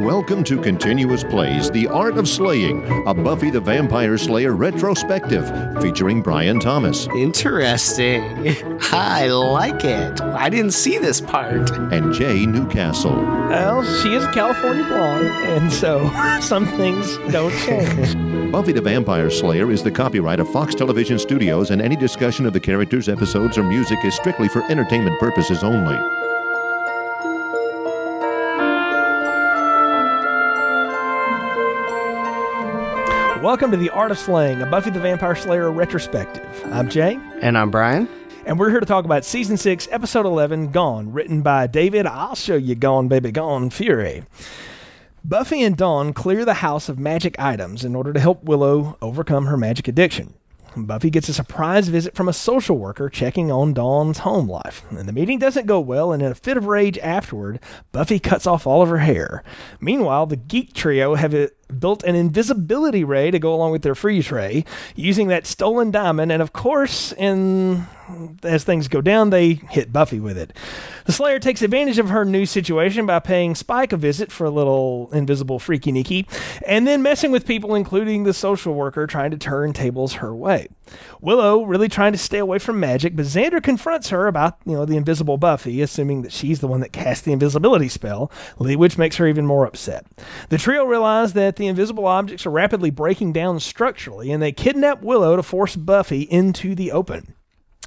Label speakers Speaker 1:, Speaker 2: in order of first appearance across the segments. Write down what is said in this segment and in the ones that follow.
Speaker 1: Welcome to Continuous Plays The Art of Slaying, a Buffy the Vampire Slayer retrospective featuring Brian Thomas
Speaker 2: Interesting. I like it. I didn't see this part.
Speaker 1: and Jay Newcastle.
Speaker 3: Well, she is a California blonde, and so some things don't change.
Speaker 1: Buffy the Vampire Slayer is the copyright of Fox Television Studios, and any discussion of the characters, episodes, or music is strictly for entertainment purposes only.
Speaker 3: Welcome to the Art of Slaying, a Buffy the Vampire Slayer retrospective. I'm Jay,
Speaker 2: And I'm Brian.
Speaker 3: and we're here to talk about season six, episode eleven, "Gone," written by David. I'll show you, Gone, baby, Gone Fury. Buffy and Dawn clear the house of magic items in order to help Willow overcome her magic addiction. Buffy gets a surprise visit from a social worker checking on Dawn's home life. And the meeting doesn't go well, and in a fit of rage afterward, Buffy cuts off all of her hair. Meanwhile, the geek trio have built an invisibility ray to go along with their freeze ray, using that stolen diamond, and of course, in as things go down, they hit Buffy with it. The Slayer takes advantage of her new situation by paying Spike a visit for a little invisible freaky Nikki, and then messing with people, including the social worker, trying to turn tables her way. Willow really trying to stay away from magic, but Xander confronts her about you know the invisible Buffy, assuming that she's the one that cast the invisibility spell, which makes her even more upset. The trio realize that the invisible objects are rapidly breaking down structurally, and they kidnap Willow to force Buffy into the open.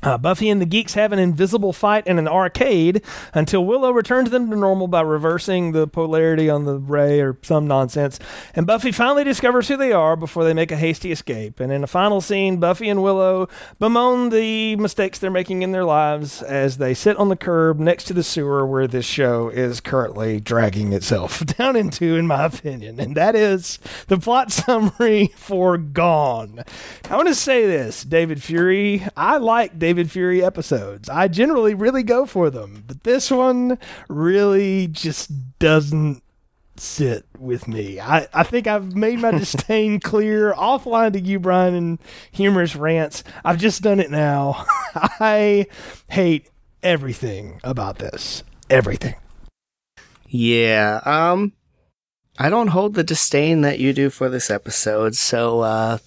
Speaker 3: Uh, Buffy and the geeks have an invisible fight in an arcade until Willow returns them to normal by reversing the polarity on the ray or some nonsense. And Buffy finally discovers who they are before they make a hasty escape. And in a final scene, Buffy and Willow bemoan the mistakes they're making in their lives as they sit on the curb next to the sewer where this show is currently dragging itself down into, in my opinion. And that is the plot summary for Gone. I want to say this, David Fury. I like David Fury episodes. I generally really go for them, but this one really just doesn't sit with me. I, I think I've made my disdain clear offline to you, Brian, in humorous rants. I've just done it now. I hate everything about this. Everything.
Speaker 2: Yeah. Um I don't hold the disdain that you do for this episode, so uh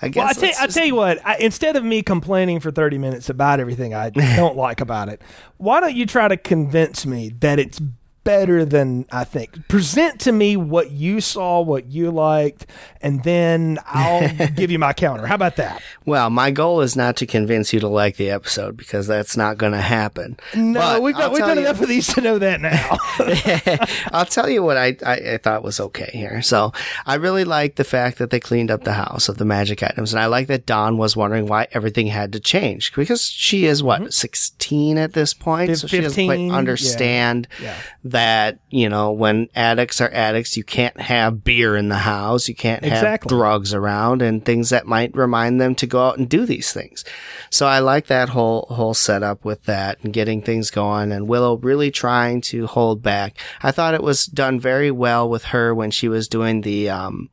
Speaker 2: I guess
Speaker 3: Well, I tell,
Speaker 2: let's
Speaker 3: I tell you what. I, instead of me complaining for thirty minutes about everything I don't like about it, why don't you try to convince me that it's better than I think? Present to me what you saw, what you liked, and then I'll give you my counter. How about that?
Speaker 2: Well, my goal is not to convince you to like the episode because that's not going to happen.
Speaker 3: No,
Speaker 2: But
Speaker 3: we've done, we've done
Speaker 2: you-
Speaker 3: enough of these to know that now.
Speaker 2: I'll tell you what I, I, I thought was okay here. So I really like the fact that they cleaned up the house of the magic items. And I like that Dawn was wondering why everything had to change because she is what, mm-hmm. 16 at this point?
Speaker 3: Fif-
Speaker 2: so she doesn't
Speaker 3: 15,
Speaker 2: quite
Speaker 3: yeah.
Speaker 2: understand
Speaker 3: Yeah.
Speaker 2: That, you know, when addicts are addicts, you can't have beer in the house. You can't have
Speaker 3: Exactly.
Speaker 2: drugs around and things that might remind them to go out and do these things. So I like that whole, whole setup with that and getting things going and Willow really trying to hold back. I thought it was done very well with her when she was doing the, um,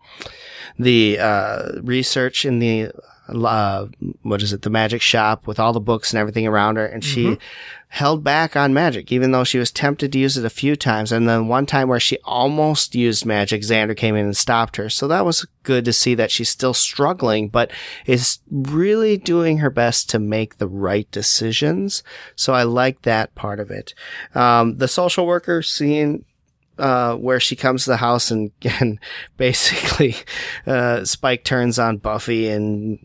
Speaker 2: the, uh, research in the, uh, what is it, the magic shop with all the books and everything around her. And she held back on magic, even though she was tempted to use it a few times. And then one time where she almost used magic, Xander came in and stopped her. So that was good to see that she's still struggling, but is really doing her best to make the right decisions. So I like that part of it. Um, the social worker seeing, uh, where she comes to the house and, and basically, uh, Spike turns on Buffy and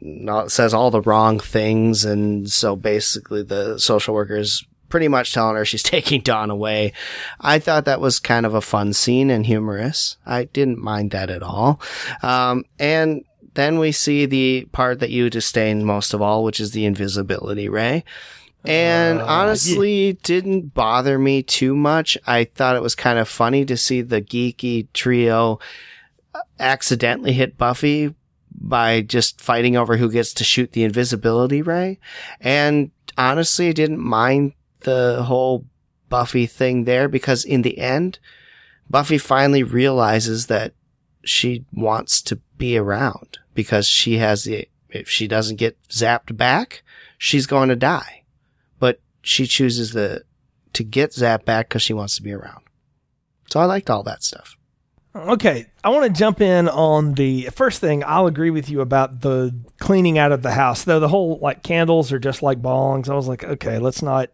Speaker 2: says all the wrong things. And so basically the social worker's pretty much telling her she's taking Dawn away. I thought that was kind of a fun scene and humorous. I didn't mind that at all. Um, and then we see the part that you disdain most of all, which is the invisibility ray. And
Speaker 3: Uh,
Speaker 2: honestly, didn't bother me too much. I thought it was kind of funny to see the geeky trio accidentally hit Buffy by just fighting over who gets to shoot the invisibility ray. And honestly, I didn't mind the whole Buffy thing there because in the end, Buffy finally realizes that she wants to be around because she has the, if she doesn't get zapped back, she's going to die. She chooses the, to get Zap back because she wants to be around. So I liked all that stuff.
Speaker 3: Okay, I want to jump in on the first thing. I'll agree with you about the cleaning out of the house. Though the whole like candles are just like bongs. I was like, okay, let's not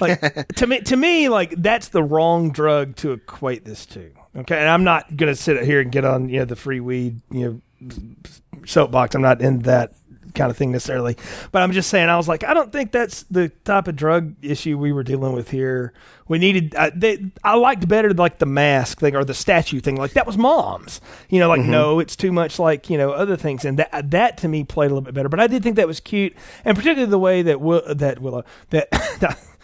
Speaker 3: like to me. To me, like that's the wrong drug to equate this to. Okay, and I'm not gonna sit here and get on you know the free weed you know soapbox. I'm not in that kind of thing necessarily. But I'm just saying, I was like, I don't think that's the type of drug issue we were dealing with here. We needed, uh, they, I liked better like the mask thing or the statue thing. Like that was mom's, you know, like, mm-hmm. no, it's too much like, you know, other things. And that, that to me played a little bit better. But I did think that was cute. And particularly the way that, Will, that Willow, that,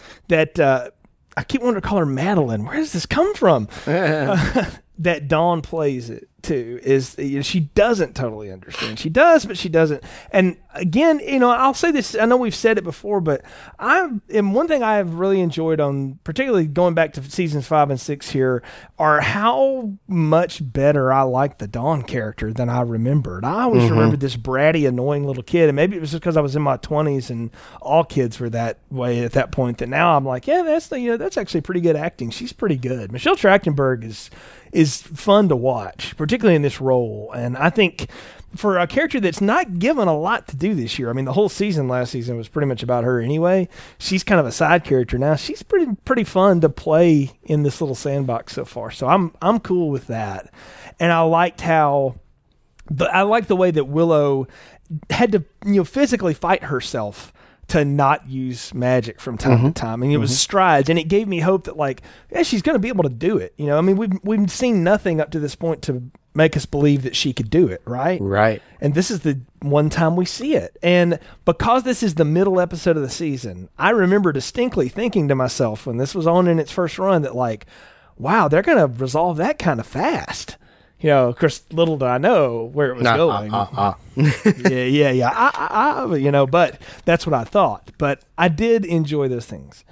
Speaker 3: that, uh, I keep wanting to call her Madeline. Where does this come from? uh, that Dawn plays it too is you know, she doesn't totally understand. She does, but she doesn't. And again, you know, I'll say this. I know we've said it before, but I and one thing I have really enjoyed on, particularly going back to seasons five and six here, are how much better I like the Dawn character than I remembered. I always mm-hmm. remembered this bratty, annoying little kid, and maybe it was just because I was in my twenties and all kids were that way at that point. That now I'm like, yeah, that's the, you know that's actually pretty good acting. She's pretty good. Michelle Trachtenberg is is fun to watch, particularly in this role. And I think for a character that's not given a lot to do this year, I mean, the whole season last season was pretty much about her anyway. She's kind of a side character now. She's pretty pretty fun to play in this little sandbox so far. So I'm I'm cool with that. And I liked how the I like the way that Willow had to you know physically fight herself to not use magic from time mm-hmm. to time, and it was mm-hmm. strides, and it gave me hope that like, yeah, she's going to be able to do it. You know, I mean, we've we've seen nothing up to this point to make us believe that she could do it, right?
Speaker 2: Right.
Speaker 3: And this is the one time we see it, and because this is the middle episode of the season, I remember distinctly thinking to myself when this was on in its first run that like, wow, they're going to resolve that kind of fast you know, of course, little did I know where it was nah, going. Uh, uh, uh. yeah, yeah, yeah. I, I, you know, but that's what I thought. But I did enjoy those things.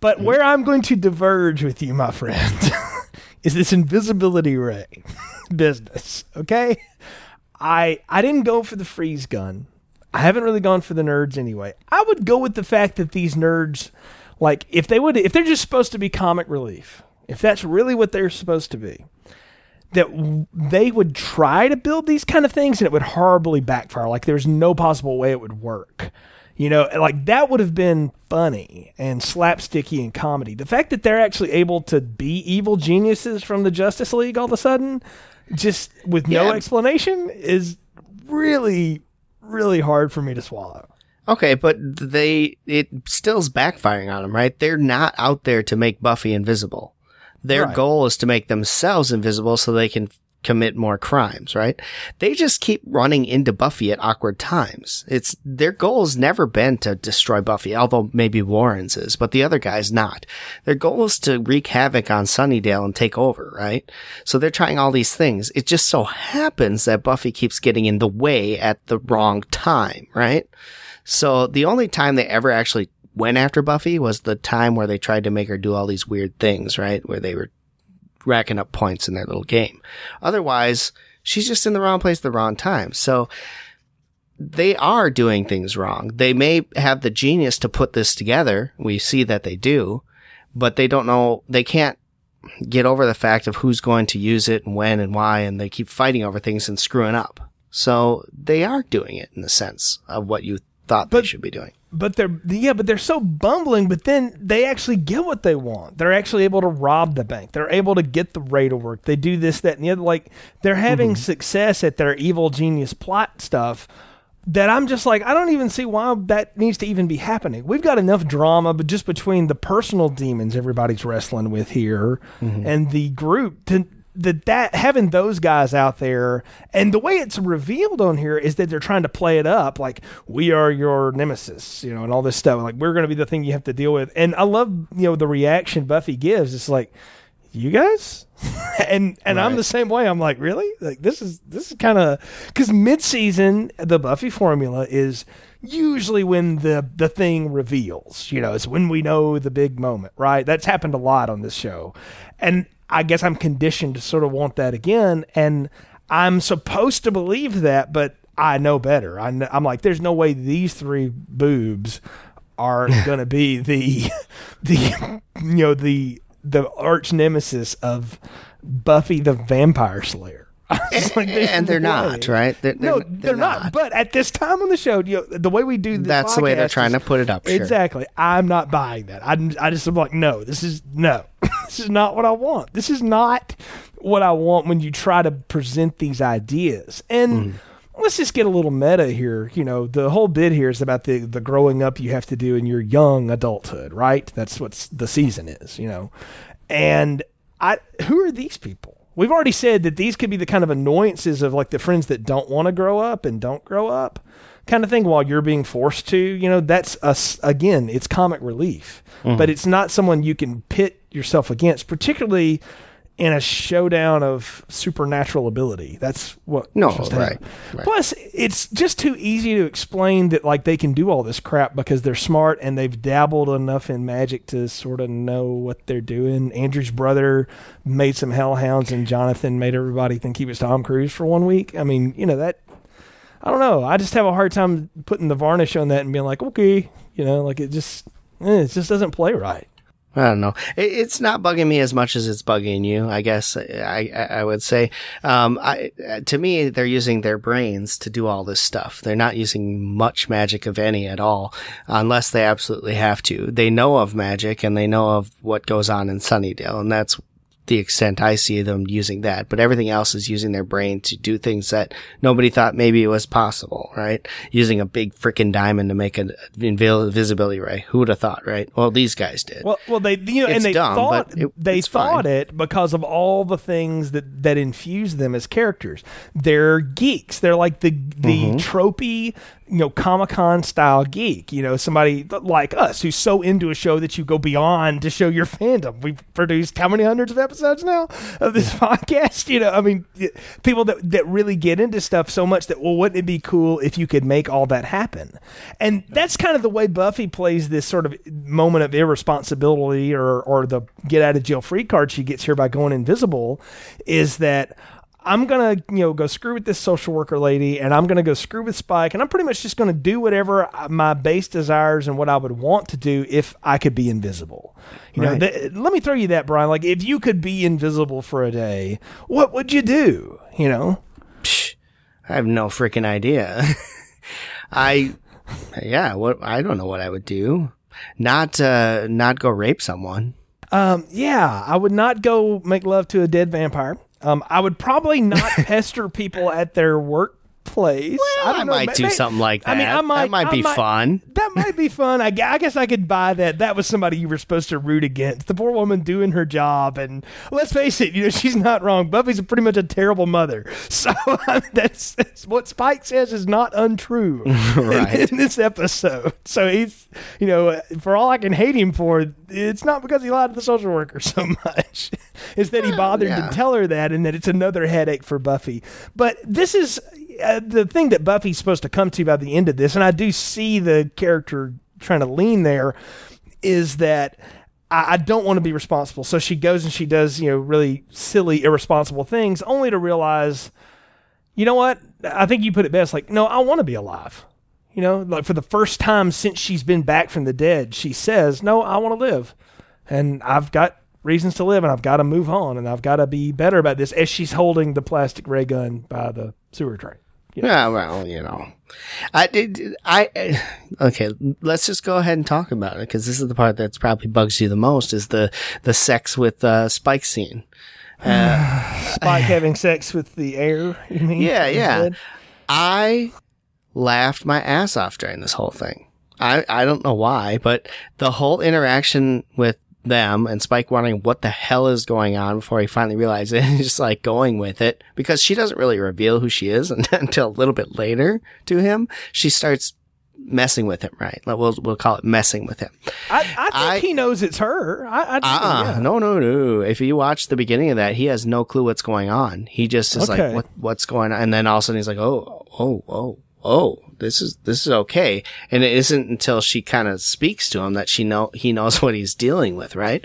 Speaker 3: But mm where I'm going to diverge with you, my friend, is this invisibility ray business. Okay, I I didn't go for the freeze gun. I haven't really gone for the nerds anyway. I would go with the fact that these nerds, like, if they would, if they're just supposed to be comic relief, if that's really what they're supposed to be that they would try to build these kind of things and it would horribly backfire. Like there's no possible way it would work. You know, like that would have been funny and slapsticky and comedy. The fact that they're actually able to be evil geniuses from the Justice League all of a sudden, just with no yeah. explanation, is really, really hard for me to swallow.
Speaker 2: Okay, but they it still's backfiring on them, right? They're not out there to make Buffy invisible. Their right. goal is to make themselves invisible so they can commit more crimes, right? They just keep running into Buffy at awkward times. It's their goal has never been to destroy Buffy, although maybe Warren's is, but the other guy's not. Their goal is to wreak havoc on Sunnydale and take over, right? So they're trying all these things. It just so happens that Buffy keeps getting in the way at the wrong time, right? So the only time they ever actually went after Buffy was the time where they tried to make her do all these weird things, right? Where they were racking up points in their little game. Otherwise, she's just in the wrong place at the wrong time. So they are doing things wrong. They may have the genius to put this together. We see that they do, but they don't know, they can't get over the fact of who's going to use it and when and why, and they keep fighting over things and screwing up. So they are doing it in the sense of what you thought but, they should be doing
Speaker 3: but they're yeah, but they're so bumbling. But then they actually get what they want. They're actually able to rob the bank. They're able to get the raid to work. They do this, that, and the other. Like they're having mm-hmm. success at their evil genius plot stuff. That I'm just like I don't even see why that needs to even be happening. We've got enough drama, but just between the personal demons everybody's wrestling with here mm-hmm. and the group to that that having those guys out there and the way it's revealed on here is that they're trying to play it up like we are your nemesis you know and all this stuff. Like we're going to be the thing you have to deal with. And i love you know the reaction buffy gives. It's like you guys? And and right. i'm the same way. I'm like really? Like this is this is kind of because mid-season the buffy formula is usually when the the thing reveals you know it's when we know the big moment right? That's happened a lot on this show. And I guess I'm conditioned to sort of want that again. And I'm supposed to believe that, but I know better. I am like, there's no way these three boobs are going to be the, the, you know, the, the arch nemesis of Buffy the Vampire Slayer.
Speaker 2: Like, and they're not, right?
Speaker 3: They're, they're, no, they're, they're not. not. But at this time on the show, you know, the way we do
Speaker 2: that's the way they're trying
Speaker 3: is,
Speaker 2: to put it up. Sure.
Speaker 3: Exactly. I'm not buying that. I, I just am like, no, this is no, this is not what I want. This is not what I want when you try to present these ideas. And mm. let's just get a little meta here. You know, the whole bit here is about the the growing up you have to do in your young adulthood, right? That's what the season is. You know, and I who are these people? We've already said that these could be the kind of annoyances of like the friends that don't want to grow up and don't grow up kind of thing while you're being forced to. You know, that's us again, it's comic relief, mm-hmm. but it's not someone you can pit yourself against, particularly in a showdown of supernatural ability. That's what.
Speaker 2: No, right, right,
Speaker 3: Plus, it's just too easy to explain that like they can do all this crap because they're smart and they've dabbled enough in magic to sort of know what they're doing. Andrew's brother made some hellhounds, and Jonathan made everybody think he was Tom Cruise for one week. I mean, you know that. I don't know. I just have a hard time putting the varnish on that and being like, okay, you know, like it just, eh, it just doesn't play right.
Speaker 2: I don't know. It's not bugging me as much as it's bugging you. I guess I I, would say. Um, I, to me, they're using their brains to do all this stuff. They're not using much magic of any at all, unless they absolutely have to. They know of magic and they know of what goes on in Sunnydale, and that's the extent I see them using that, but everything else is using their brain to do things that nobody thought maybe it was possible, right? Using a big freaking diamond to make an invisibility ray. Who would have thought, right? Well, these guys did.
Speaker 3: Well, well, they, you know, it's and they dumb, thought, it, they thought fine. it because of all the things that, that infuse them as characters. They're geeks. They're like the, the mm-hmm. tropey, you know Comic Con style geek, you know somebody like us who's so into a show that you go beyond to show your fandom. We've produced how many hundreds of episodes now of this podcast? You know, I mean, people that that really get into stuff so much that well, wouldn't it be cool if you could make all that happen? And that's kind of the way Buffy plays this sort of moment of irresponsibility or or the get out of jail free card she gets here by going invisible, is that I'm gonna, you know, go screw with this social worker lady, and I'm gonna go screw with Spike, and I'm pretty much just gonna do whatever my base desires and what I would want to do if I could be invisible. You right. know, th- let me throw you that, Brian. Like, if you could be invisible for a day, what would you do? You know,
Speaker 2: Psh, I have no freaking idea. I, yeah, what I don't know what I would do. Not, uh, not go rape someone.
Speaker 3: Um, yeah, I would not go make love to a dead vampire. Um, I would probably not pester people at their work place.
Speaker 2: Well, I, I might do something like that. I mean, I might, that might be
Speaker 3: might,
Speaker 2: fun.
Speaker 3: That might be fun. I, I, guess I could buy that. That was somebody you were supposed to root against. The poor woman doing her job, and let's face it, you know she's not wrong. Buffy's pretty much a terrible mother. So that's, that's, what Spike says is not untrue right. in, in, this episode. So he's, you know, for all I can hate him for, it's not because he lied to the social worker so much. it's that he bothered yeah. to tell her that, and that it's another headache for Buffy. But this is uh, the thing that Buffy's supposed to come to by the end of this, and I do see the character trying to lean there, is that I, I don't want to be responsible. So she goes and she does, you know, really silly, irresponsible things, only to realize, you know what? I think you put it best. Like, no, I want to be alive. You know, like for the first time since she's been back from the dead, she says, "No, I want to live, and I've got reasons to live, and I've got to move on, and I've got to be better about this." As she's holding the plastic ray gun by the sewer drain.
Speaker 2: You know? Yeah, well, you know, I did. I okay. Let's just go ahead and talk about it because this is the part that's probably bugs you the most is the the sex with uh, Spike scene.
Speaker 3: Uh, Spike having sex with the air. You mean?
Speaker 2: Yeah, yeah. I laughed my ass off during this whole thing. I I don't know why, but the whole interaction with them and Spike wondering what the hell is going on before he finally realizes it and just like going with it because she doesn't really reveal who she is until a little bit later to him. She starts messing with him, right? Like we'll we'll call it messing with him.
Speaker 3: I, I think I, he knows it's her. I, I
Speaker 2: uh, yeah. no, no, no. If you watch the beginning of that, he has no clue what's going on. He just is okay. like, what what's going on? And then all of a sudden he's like, oh, oh, oh, oh, this is this is okay. And it isn't until she kind of speaks to him that she know he knows what he's dealing with, right?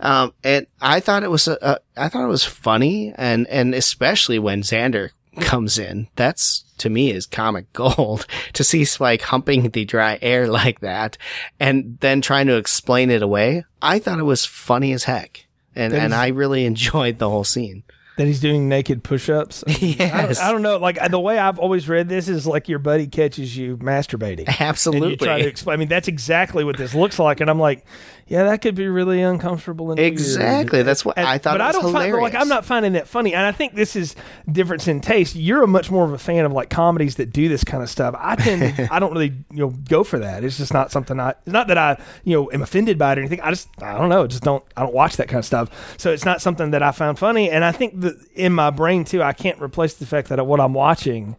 Speaker 2: Um, and I thought it was a, a, I thought it was funny, and and especially when Xander comes in, that's to me is comic gold to see Spike humping the dry air like that, and then trying to explain it away. I thought it was funny as heck. and and I really enjoyed the whole scene.
Speaker 3: That he's doing naked push-ups. I,
Speaker 2: Yes.
Speaker 3: don't, I don't know. Like the way I've always read this is like your buddy catches you masturbating.
Speaker 2: Absolutely.
Speaker 3: And you try to explain. I mean, that's exactly what this looks like, and I'm like, yeah, that could be really uncomfortable and weird.
Speaker 2: Exactly. That's what I thought
Speaker 3: But
Speaker 2: it
Speaker 3: I don't find like. I'm not finding that funny, and I think this is difference in taste. You're a much more of a fan of like comedies that do this kind of stuff. I tend, to, I don't really you know go for that. It's just not something I. It's not that I you know am offended by it or anything. I just I don't know. Just don't I don't watch that kind of stuff. So it's not something that I found funny, and I think that in my brain too, I can't replace the fact that what I'm watching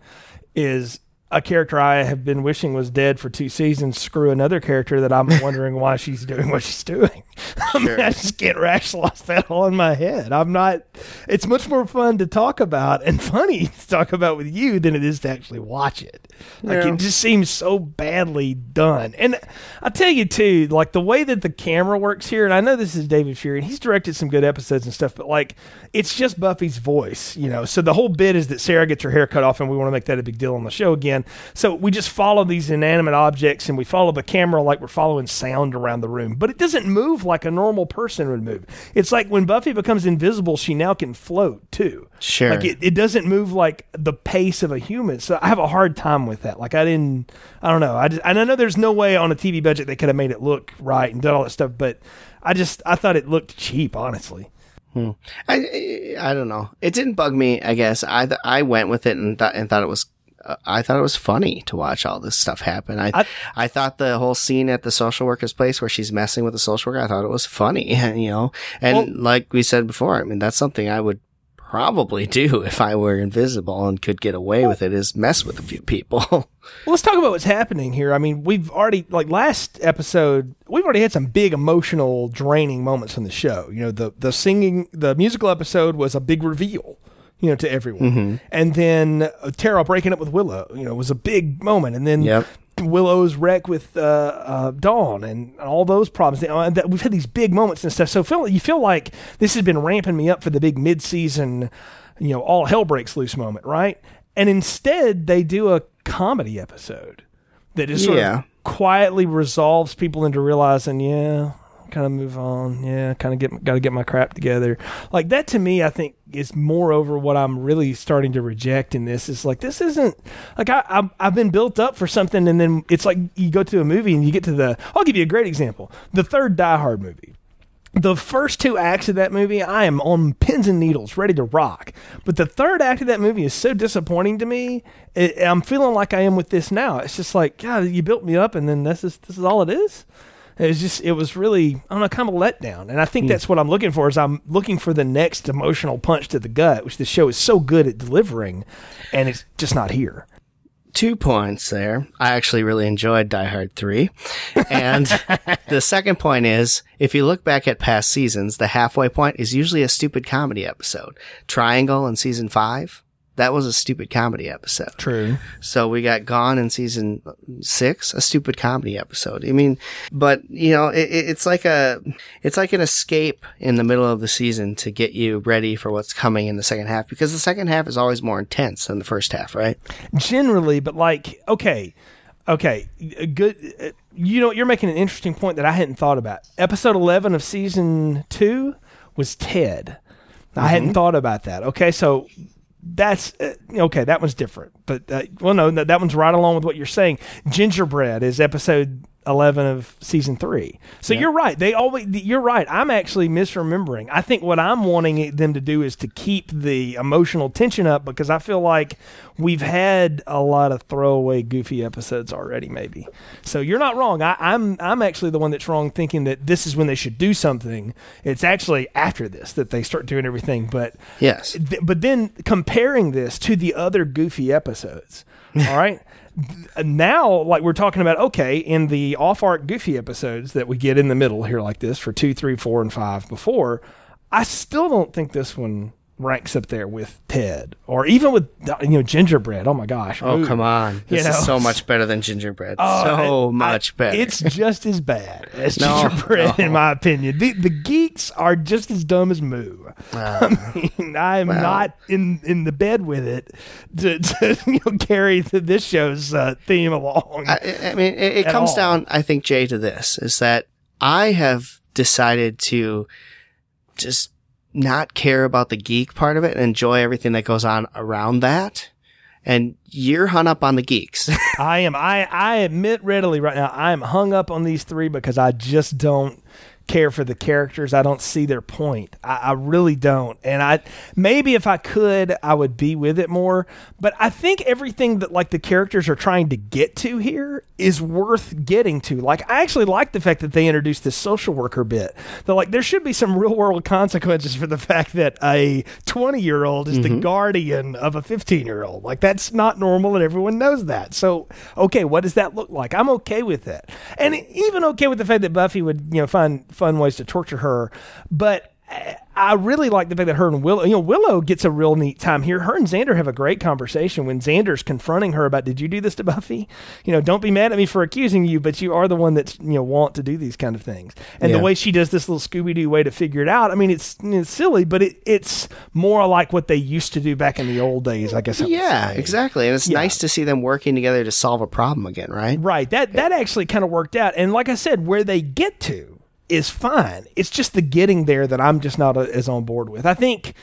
Speaker 3: is a character I have been wishing was dead for two seasons. Screw another character that I'm wondering why she's doing what she's doing. I, mean, I just can't rationalize that all in my head. I'm not. It's much more fun to talk about and funny to talk about with you than it is to actually watch it. Like
Speaker 2: Yeah.
Speaker 3: it just seems so badly done. And I'll tell you too, like the way that the camera works here, and I know this is David Fury, and he's directed some good episodes and stuff, but like it's just Buffy's voice, you know. So the whole bit is that Sarah gets her hair cut off, and we want to make that a big deal on the show again. So we just follow these inanimate objects, and we follow the camera like we're following sound around the room, but it doesn't move like a normal person would move. It's like when Buffy becomes invisible, she now can float too.
Speaker 2: Sure.
Speaker 3: Like it, it doesn't move like the pace of a human. So I have a hard time with that. Like I didn't, I don't know. I just, and I know there's no way on a TV budget they could have made it look right and done all that stuff, but I just, I thought it looked cheap, honestly. Hmm.
Speaker 2: I, I I don't know. It didn't bug me. I guess I th- I went with it and th- and thought it was. I thought it was funny to watch all this stuff happen. I,
Speaker 3: I-
Speaker 2: I thought the whole scene at the social worker's place where she's messing with the social worker. I thought it was funny, you know. And like we said before, I mean that's something I would probably do if I were invisible and could get away with it. Is mess with a few people.
Speaker 3: Well, let's talk about what's happening here. I mean, we've already like last episode, we've already had some big emotional, draining moments in the show. You know, the the singing, the musical episode was a big reveal. You know, to everyone, and then uh, Tara breaking up with Willow. You know, was a big moment, and then
Speaker 2: Yep.
Speaker 3: Willow's wreck with uh, uh, Dawn and all those problems. You know, that we've had these big moments and stuff. So feel, you feel like this has been ramping me up for the big mid-season, you know, all hell breaks loose moment, right? And instead, they do a comedy episode that just sort
Speaker 2: Yeah.
Speaker 3: of quietly resolves people into realizing, yeah, kind of move on. Yeah, kind of get got to get my crap together. Like that to me, I think is moreover what I'm really starting to reject in this. Is like this isn't like I I've, I've been built up for something, and then it's like you go to a movie and you get to the. I'll give you a great example: the third Die Hard movie the first two acts of that movie, I am on pins and needles, ready to rock. But the third act of that movie is so disappointing to me. It, I'm feeling like I am with this now. It's just like, God, you built me up, and then this is this is all it is. It was just, it was really, I don't know, kind of a letdown. And I think hmm. that's what I'm looking for. Is I'm looking for the next emotional punch to the gut, which the show is so good at delivering, and it's just not here.
Speaker 2: two points there. I actually really enjoyed Die Hard 3. And the second point is, if you look back at past seasons, the halfway point is usually a stupid comedy episode. Triangle in season 5, that was a stupid comedy episode.
Speaker 3: True.
Speaker 2: So we got Gone in season 6, a stupid comedy episode. I mean, but you know, it, it- it's like a it's like an escape in the middle of the season to get you ready for what's coming in the second half because the second half is always more intense than the first half, right?
Speaker 3: generally, but like, okay, okay, good. You know, you're making an interesting point that I hadn't thought about. Episode 11 of season two was Ted. I hadn't mm-hmm. thought about that. Okay, so that's uh, okay. That one's different, but uh, well, no, that, that one's right along with what you're saying. Gingerbread is episode. 11 of season 3. So you're right. They always you're right. I'm actually misremembering. I think what I'm wanting them to do is to keep the emotional tension up because I feel like we've had a lot of throwaway goofy episodes already maybe. So you're not wrong. I, I'm I'm actually the one that's wrong thinking that this is when they should do something. It's actually after this that they start doing everything, but
Speaker 2: Yes.
Speaker 3: Th- but then comparing this to the other goofy episodes, all right. Now, like we're talking about, okay, in the off arc goofy episodes that we get in the middle here, like this for two, three, four, and five before, I still don't think this one ranks up there with Ted or even with you know Gingerbread. Oh my gosh!
Speaker 2: Oh,
Speaker 3: Ooh.
Speaker 2: come on. This
Speaker 3: You know.
Speaker 2: is so much better than gingerbread.
Speaker 3: Oh,
Speaker 2: so much better.
Speaker 3: It's just as bad as
Speaker 2: No,
Speaker 3: gingerbread,
Speaker 2: no.
Speaker 3: in my opinion. The, the geeks are just as dumb as Moo. I mean, I am
Speaker 2: well.
Speaker 3: not in, in the bed with it to, to you know, carry the, this show's uh, theme along.
Speaker 2: I, I mean, it, it comes
Speaker 3: all.
Speaker 2: down, I think, Jay, to this is that I have decided to just not care about the geek part of it and enjoy everything that goes on around that. And you're hung up on the geeks.
Speaker 3: I am. I, I admit readily right now, I am hung up on these three because I just don't care for the characters. I don't see their point. I, I, really don't. And I maybe if I could, I would be with it more. But I think everything that like the characters are trying to get to here is worth getting to. Like I actually like the fact that they introduced this social worker bit. That like there should be some real world consequences for the fact that a twenty year old is mm-hmm. the guardian of a fifteen year old. Like that's not normal and everyone knows that. So okay, what does that look like? I'm okay with it. And even okay with the fact that Buffy would, you know, find fun ways to torture her. But uh, I really like the fact that her and Willow, you know, Willow gets a real neat time here. Her and Xander have a great conversation when Xander's confronting her about, did you do this to Buffy? You know, don't be mad at me for accusing you, but you are the one that's, you know, want to do these kind of things. And yeah. the way she does this little Scooby Doo way to figure it out, I mean, it's, it's silly, but it, it's more like what they used to do back in the old days, I guess. I
Speaker 2: yeah, exactly. And it's yeah. nice to see them working together to solve a problem again, right?
Speaker 3: Right. That, that actually kind of worked out. And like I said, where they get to, is fine. It's just the getting there that I'm just not as on board with. I think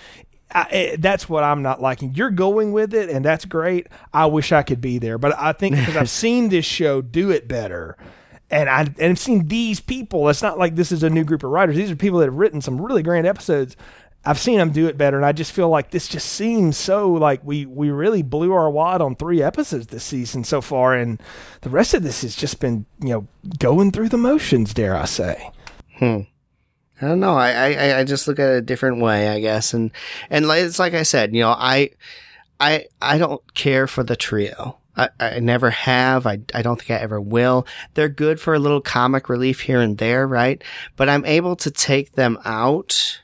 Speaker 3: I, eh, that's what I'm not liking. You're going with it, and that's great. I wish I could be there, but I think because I've seen this show do it better, and I and I've seen these people. It's not like this is a new group of writers. These are people that have written some really grand episodes. I've seen them do it better, and I just feel like this just seems so like we we really blew our wad on three episodes this season so far, and the rest of this has just been you know going through the motions. Dare I say?
Speaker 2: Hmm. I don't know. I, I, I just look at it a different way, I guess. And, and it's like I said, you know, I, I, I don't care for the trio. I, I never have. I, I don't think I ever will. They're good for a little comic relief here and there, right? But I'm able to take them out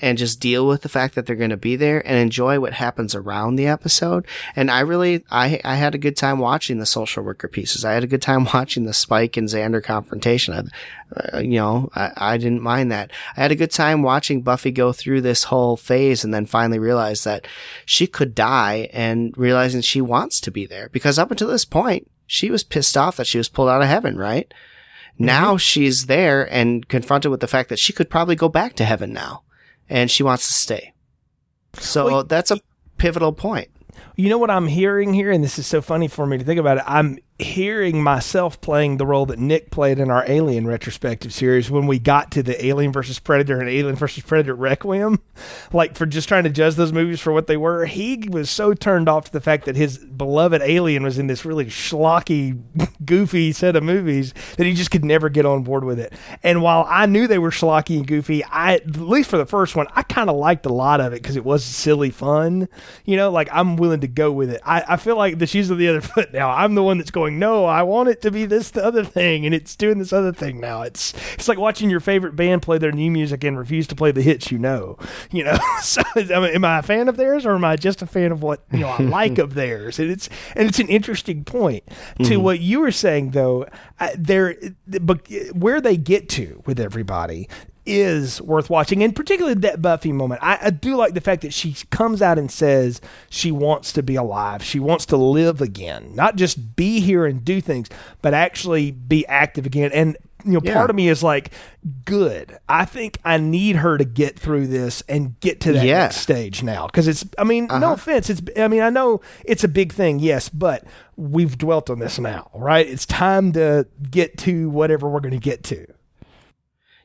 Speaker 2: and just deal with the fact that they're going to be there and enjoy what happens around the episode. And I really, I, I had a good time watching the social worker pieces. I had a good time watching the Spike and Xander confrontation. I, uh, you know, I, I didn't mind that. I had a good time watching Buffy go through this whole phase and then finally realize that she could die and realizing she wants to be there because up until this point, she was pissed off that she was pulled out of heaven, right? Mm-hmm. Now she's there and confronted with the fact that she could probably go back to heaven now and she wants to stay. So well, that's a pivotal point.
Speaker 3: You know what I'm hearing here, and this is so funny for me to think about it. I'm hearing myself playing the role that Nick played in our Alien retrospective series when we got to the Alien versus Predator and Alien versus Predator Requiem, like for just trying to judge those movies for what they were. He was so turned off to the fact that his beloved Alien was in this really schlocky, goofy set of movies that he just could never get on board with it. And while I knew they were schlocky and goofy, I at least for the first one, I kind of liked a lot of it because it was silly fun. You know, like I'm willing to go with it. I, I feel like the shoes of the other foot now. I'm the one that's going going, no, I want it to be this the other thing, and it's doing this other thing now. It's it's like watching your favorite band play their new music and refuse to play the hits you know. You know, so am I a fan of theirs, or am I just a fan of what you know I like of theirs? And it's and it's an interesting point to mm-hmm. what you were saying though. there, but where they get to with everybody is worth watching, and particularly that Buffy moment. I, I, do like the fact that she comes out and says she wants to be alive. She wants to live again, not just be here and do things, but actually be active again. And you know, yeah. part of me is like, good. I think I need her to get through this and get to that yeah. next stage now. Because it's, I mean, uh-huh. no offense. It's, I mean, I know it's a big thing, yes, but we've dwelt on this now, right? It's time to get to whatever we're going to get to.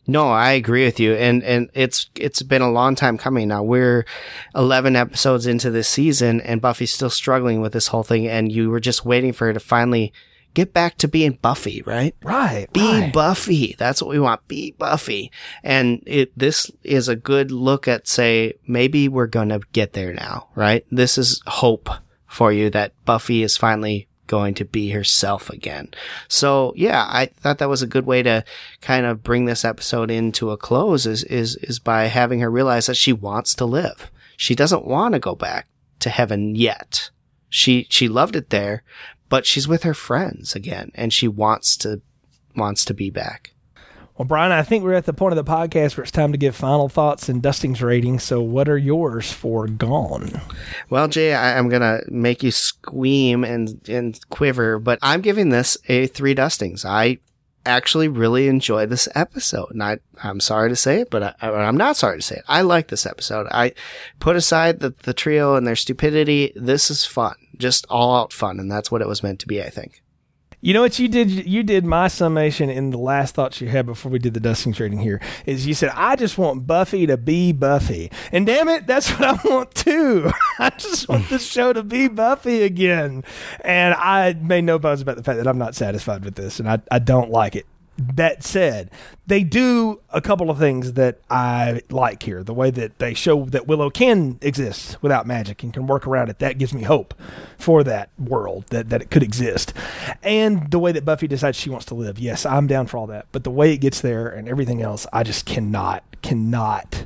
Speaker 2: No, I agree with you, and and it's it's been a long time coming now. We're eleven episodes into this season, and Buffy's still struggling with this whole thing, and you were just waiting for her to finally get back to being Buffy, right?
Speaker 3: Right.
Speaker 2: Be
Speaker 3: right.
Speaker 2: Buffy. That's what we want. Be Buffy. And it, this is a good look at say, maybe we're going to get there now, right? This is hope for you that Buffy is finally going to be herself again. So yeah, I thought that was a good way to kind of bring this episode into a close is, is, is by having her realize that she wants to live. She doesn't want to go back to heaven yet. She, she loved it there, but she's with her friends again and she wants to, wants to be back.
Speaker 3: Well, Brian, I think we're at the point of the podcast where it's time to give final thoughts and dustings ratings. So, what are yours for Gone?
Speaker 2: Well, Jay, I, am gonna make you squeam and and quiver, but I'm giving this a three dustings. I actually really enjoy this episode. And I, I'm sorry to say it, but I, I'm not sorry to say it. I like this episode. I put aside the, the trio and their stupidity. This is fun, just all out fun. And that's what it was meant to be, I think.
Speaker 3: You know what you did? You did my summation in the last thoughts you had before we did the dusting trading here. Is you said I just want Buffy to be Buffy, and damn it, that's what I want too. I just want the show to be Buffy again, and I made no bones about the fact that I'm not satisfied with this, and I, I don't like it that said, they do a couple of things that I like here. The way that they show that Willow can exist without magic and can work around it. That gives me hope for that world, that, that it could exist. And the way that Buffy decides she wants to live. Yes, I'm down for all that. But the way it gets there and everything else, I just cannot, cannot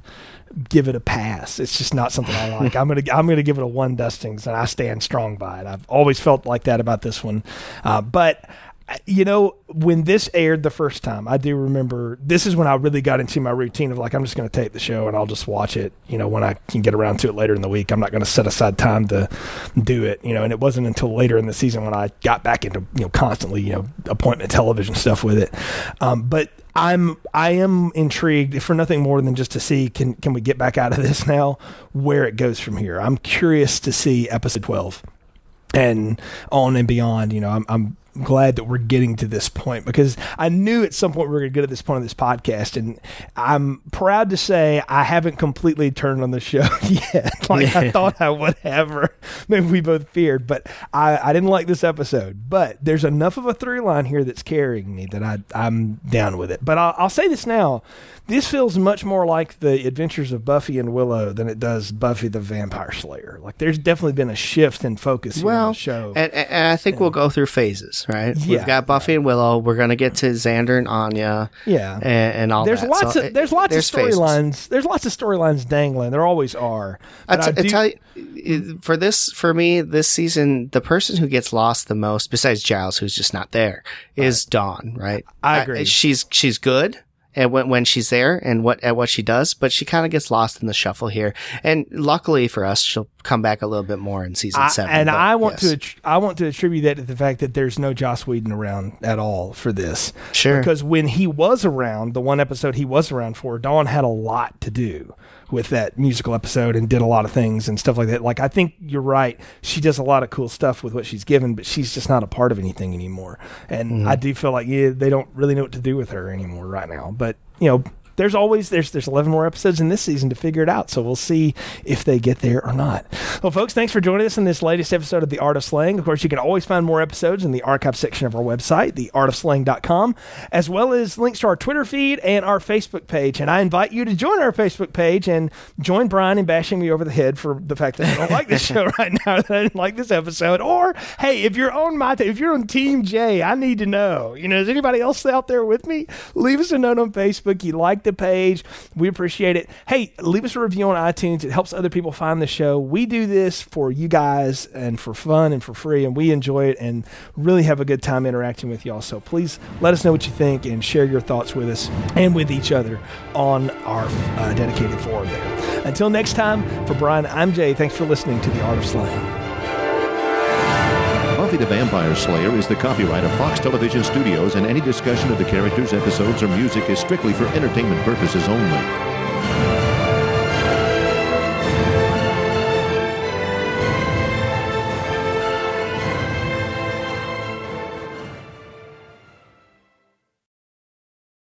Speaker 3: give it a pass. It's just not something I like. I'm gonna I'm gonna give it a one dustings, and I stand strong by it. I've always felt like that about this one, uh, but you know, when this aired the first time, I do remember this is when I really got into my routine of like, I'm just going to tape the show and I'll just watch it, you know, when I can get around to it later in the week. I'm not going to set aside time to do it, you know, and it wasn't until later in the season when I got back into, you know, constantly, you know, appointment television stuff with it. Um, but I'm I am intrigued for nothing more than just to see can can we get back out of this now where it goes from here. I'm curious to see episode 12 and on and beyond. You know, I'm, I'm glad that we're getting to this point because I knew at some point we were going to get to this point of this podcast, and I'm proud to say I haven't completely turned on the show yet, like I thought I would have, or maybe we both feared. But I, I didn't like this episode. But there's enough of a through line here that's carrying me that I I'm down with it. But I'll, I'll say this now this feels much more like the adventures of Buffy and Willow than it does Buffy the Vampire Slayer. Like there's definitely been a shift in focus well, show.
Speaker 2: And, and I think yeah. we'll go through phases, right? Yeah, We've got Buffy and Willow. We're going to get to Xander and Anya.
Speaker 3: Yeah.
Speaker 2: And, and all
Speaker 3: there's
Speaker 2: that.
Speaker 3: Lots so of, there's lots there's of storylines. There's lots of storylines dangling. There always are.
Speaker 2: I, t- I, do, tell you, for this, for me, this season, the person who gets lost the most, besides Giles, who's just not there, is right. Dawn, right?
Speaker 3: I agree. I,
Speaker 2: she's, she's good and when, when she's there and what at what she does, but she kind of gets lost in the shuffle here. And luckily for us, she'll come back a little bit more in season
Speaker 3: I,
Speaker 2: seven.
Speaker 3: And I want yes. to I want to attribute that to the fact that there's no Joss Whedon around at all for this.
Speaker 2: Sure,
Speaker 3: because when he was around, the one episode he was around for, Dawn had a lot to do with that musical episode and did a lot of things and stuff like that. Like I think you're right. She does a lot of cool stuff with what she's given, but she's just not a part of anything anymore. And mm-hmm. I do feel like yeah, they don't really know what to do with her anymore right now. But you know, there's always there's there's 11 more episodes in this season to figure it out. So we'll see if they get there or not. Well, folks, thanks for joining us in this latest episode of The Art of Slaying. Of course, you can always find more episodes in the archive section of our website, theartofslaying.com, as well as links to our Twitter feed and our Facebook page. And I invite you to join our Facebook page and join Brian in bashing me over the head for the fact that I don't like this show right now, that I didn't like this episode. Or hey, if you're on my if you're on Team J, I need to know. You know, is anybody else out there with me? Leave us a note on Facebook. You like the page. We appreciate it. Hey, leave us a review on iTunes. It helps other people find the show. We do this for you guys and for fun and for free, and we enjoy it and really have a good time interacting with y'all. So please let us know what you think and share your thoughts with us and with each other on our uh, dedicated forum there. Until next time, for Brian, I'm Jay. Thanks for listening to The Art of Slaying.
Speaker 1: Buffy the Vampire Slayer is the copyright of Fox Television Studios, and any discussion of the characters, episodes, or music is strictly for entertainment purposes only.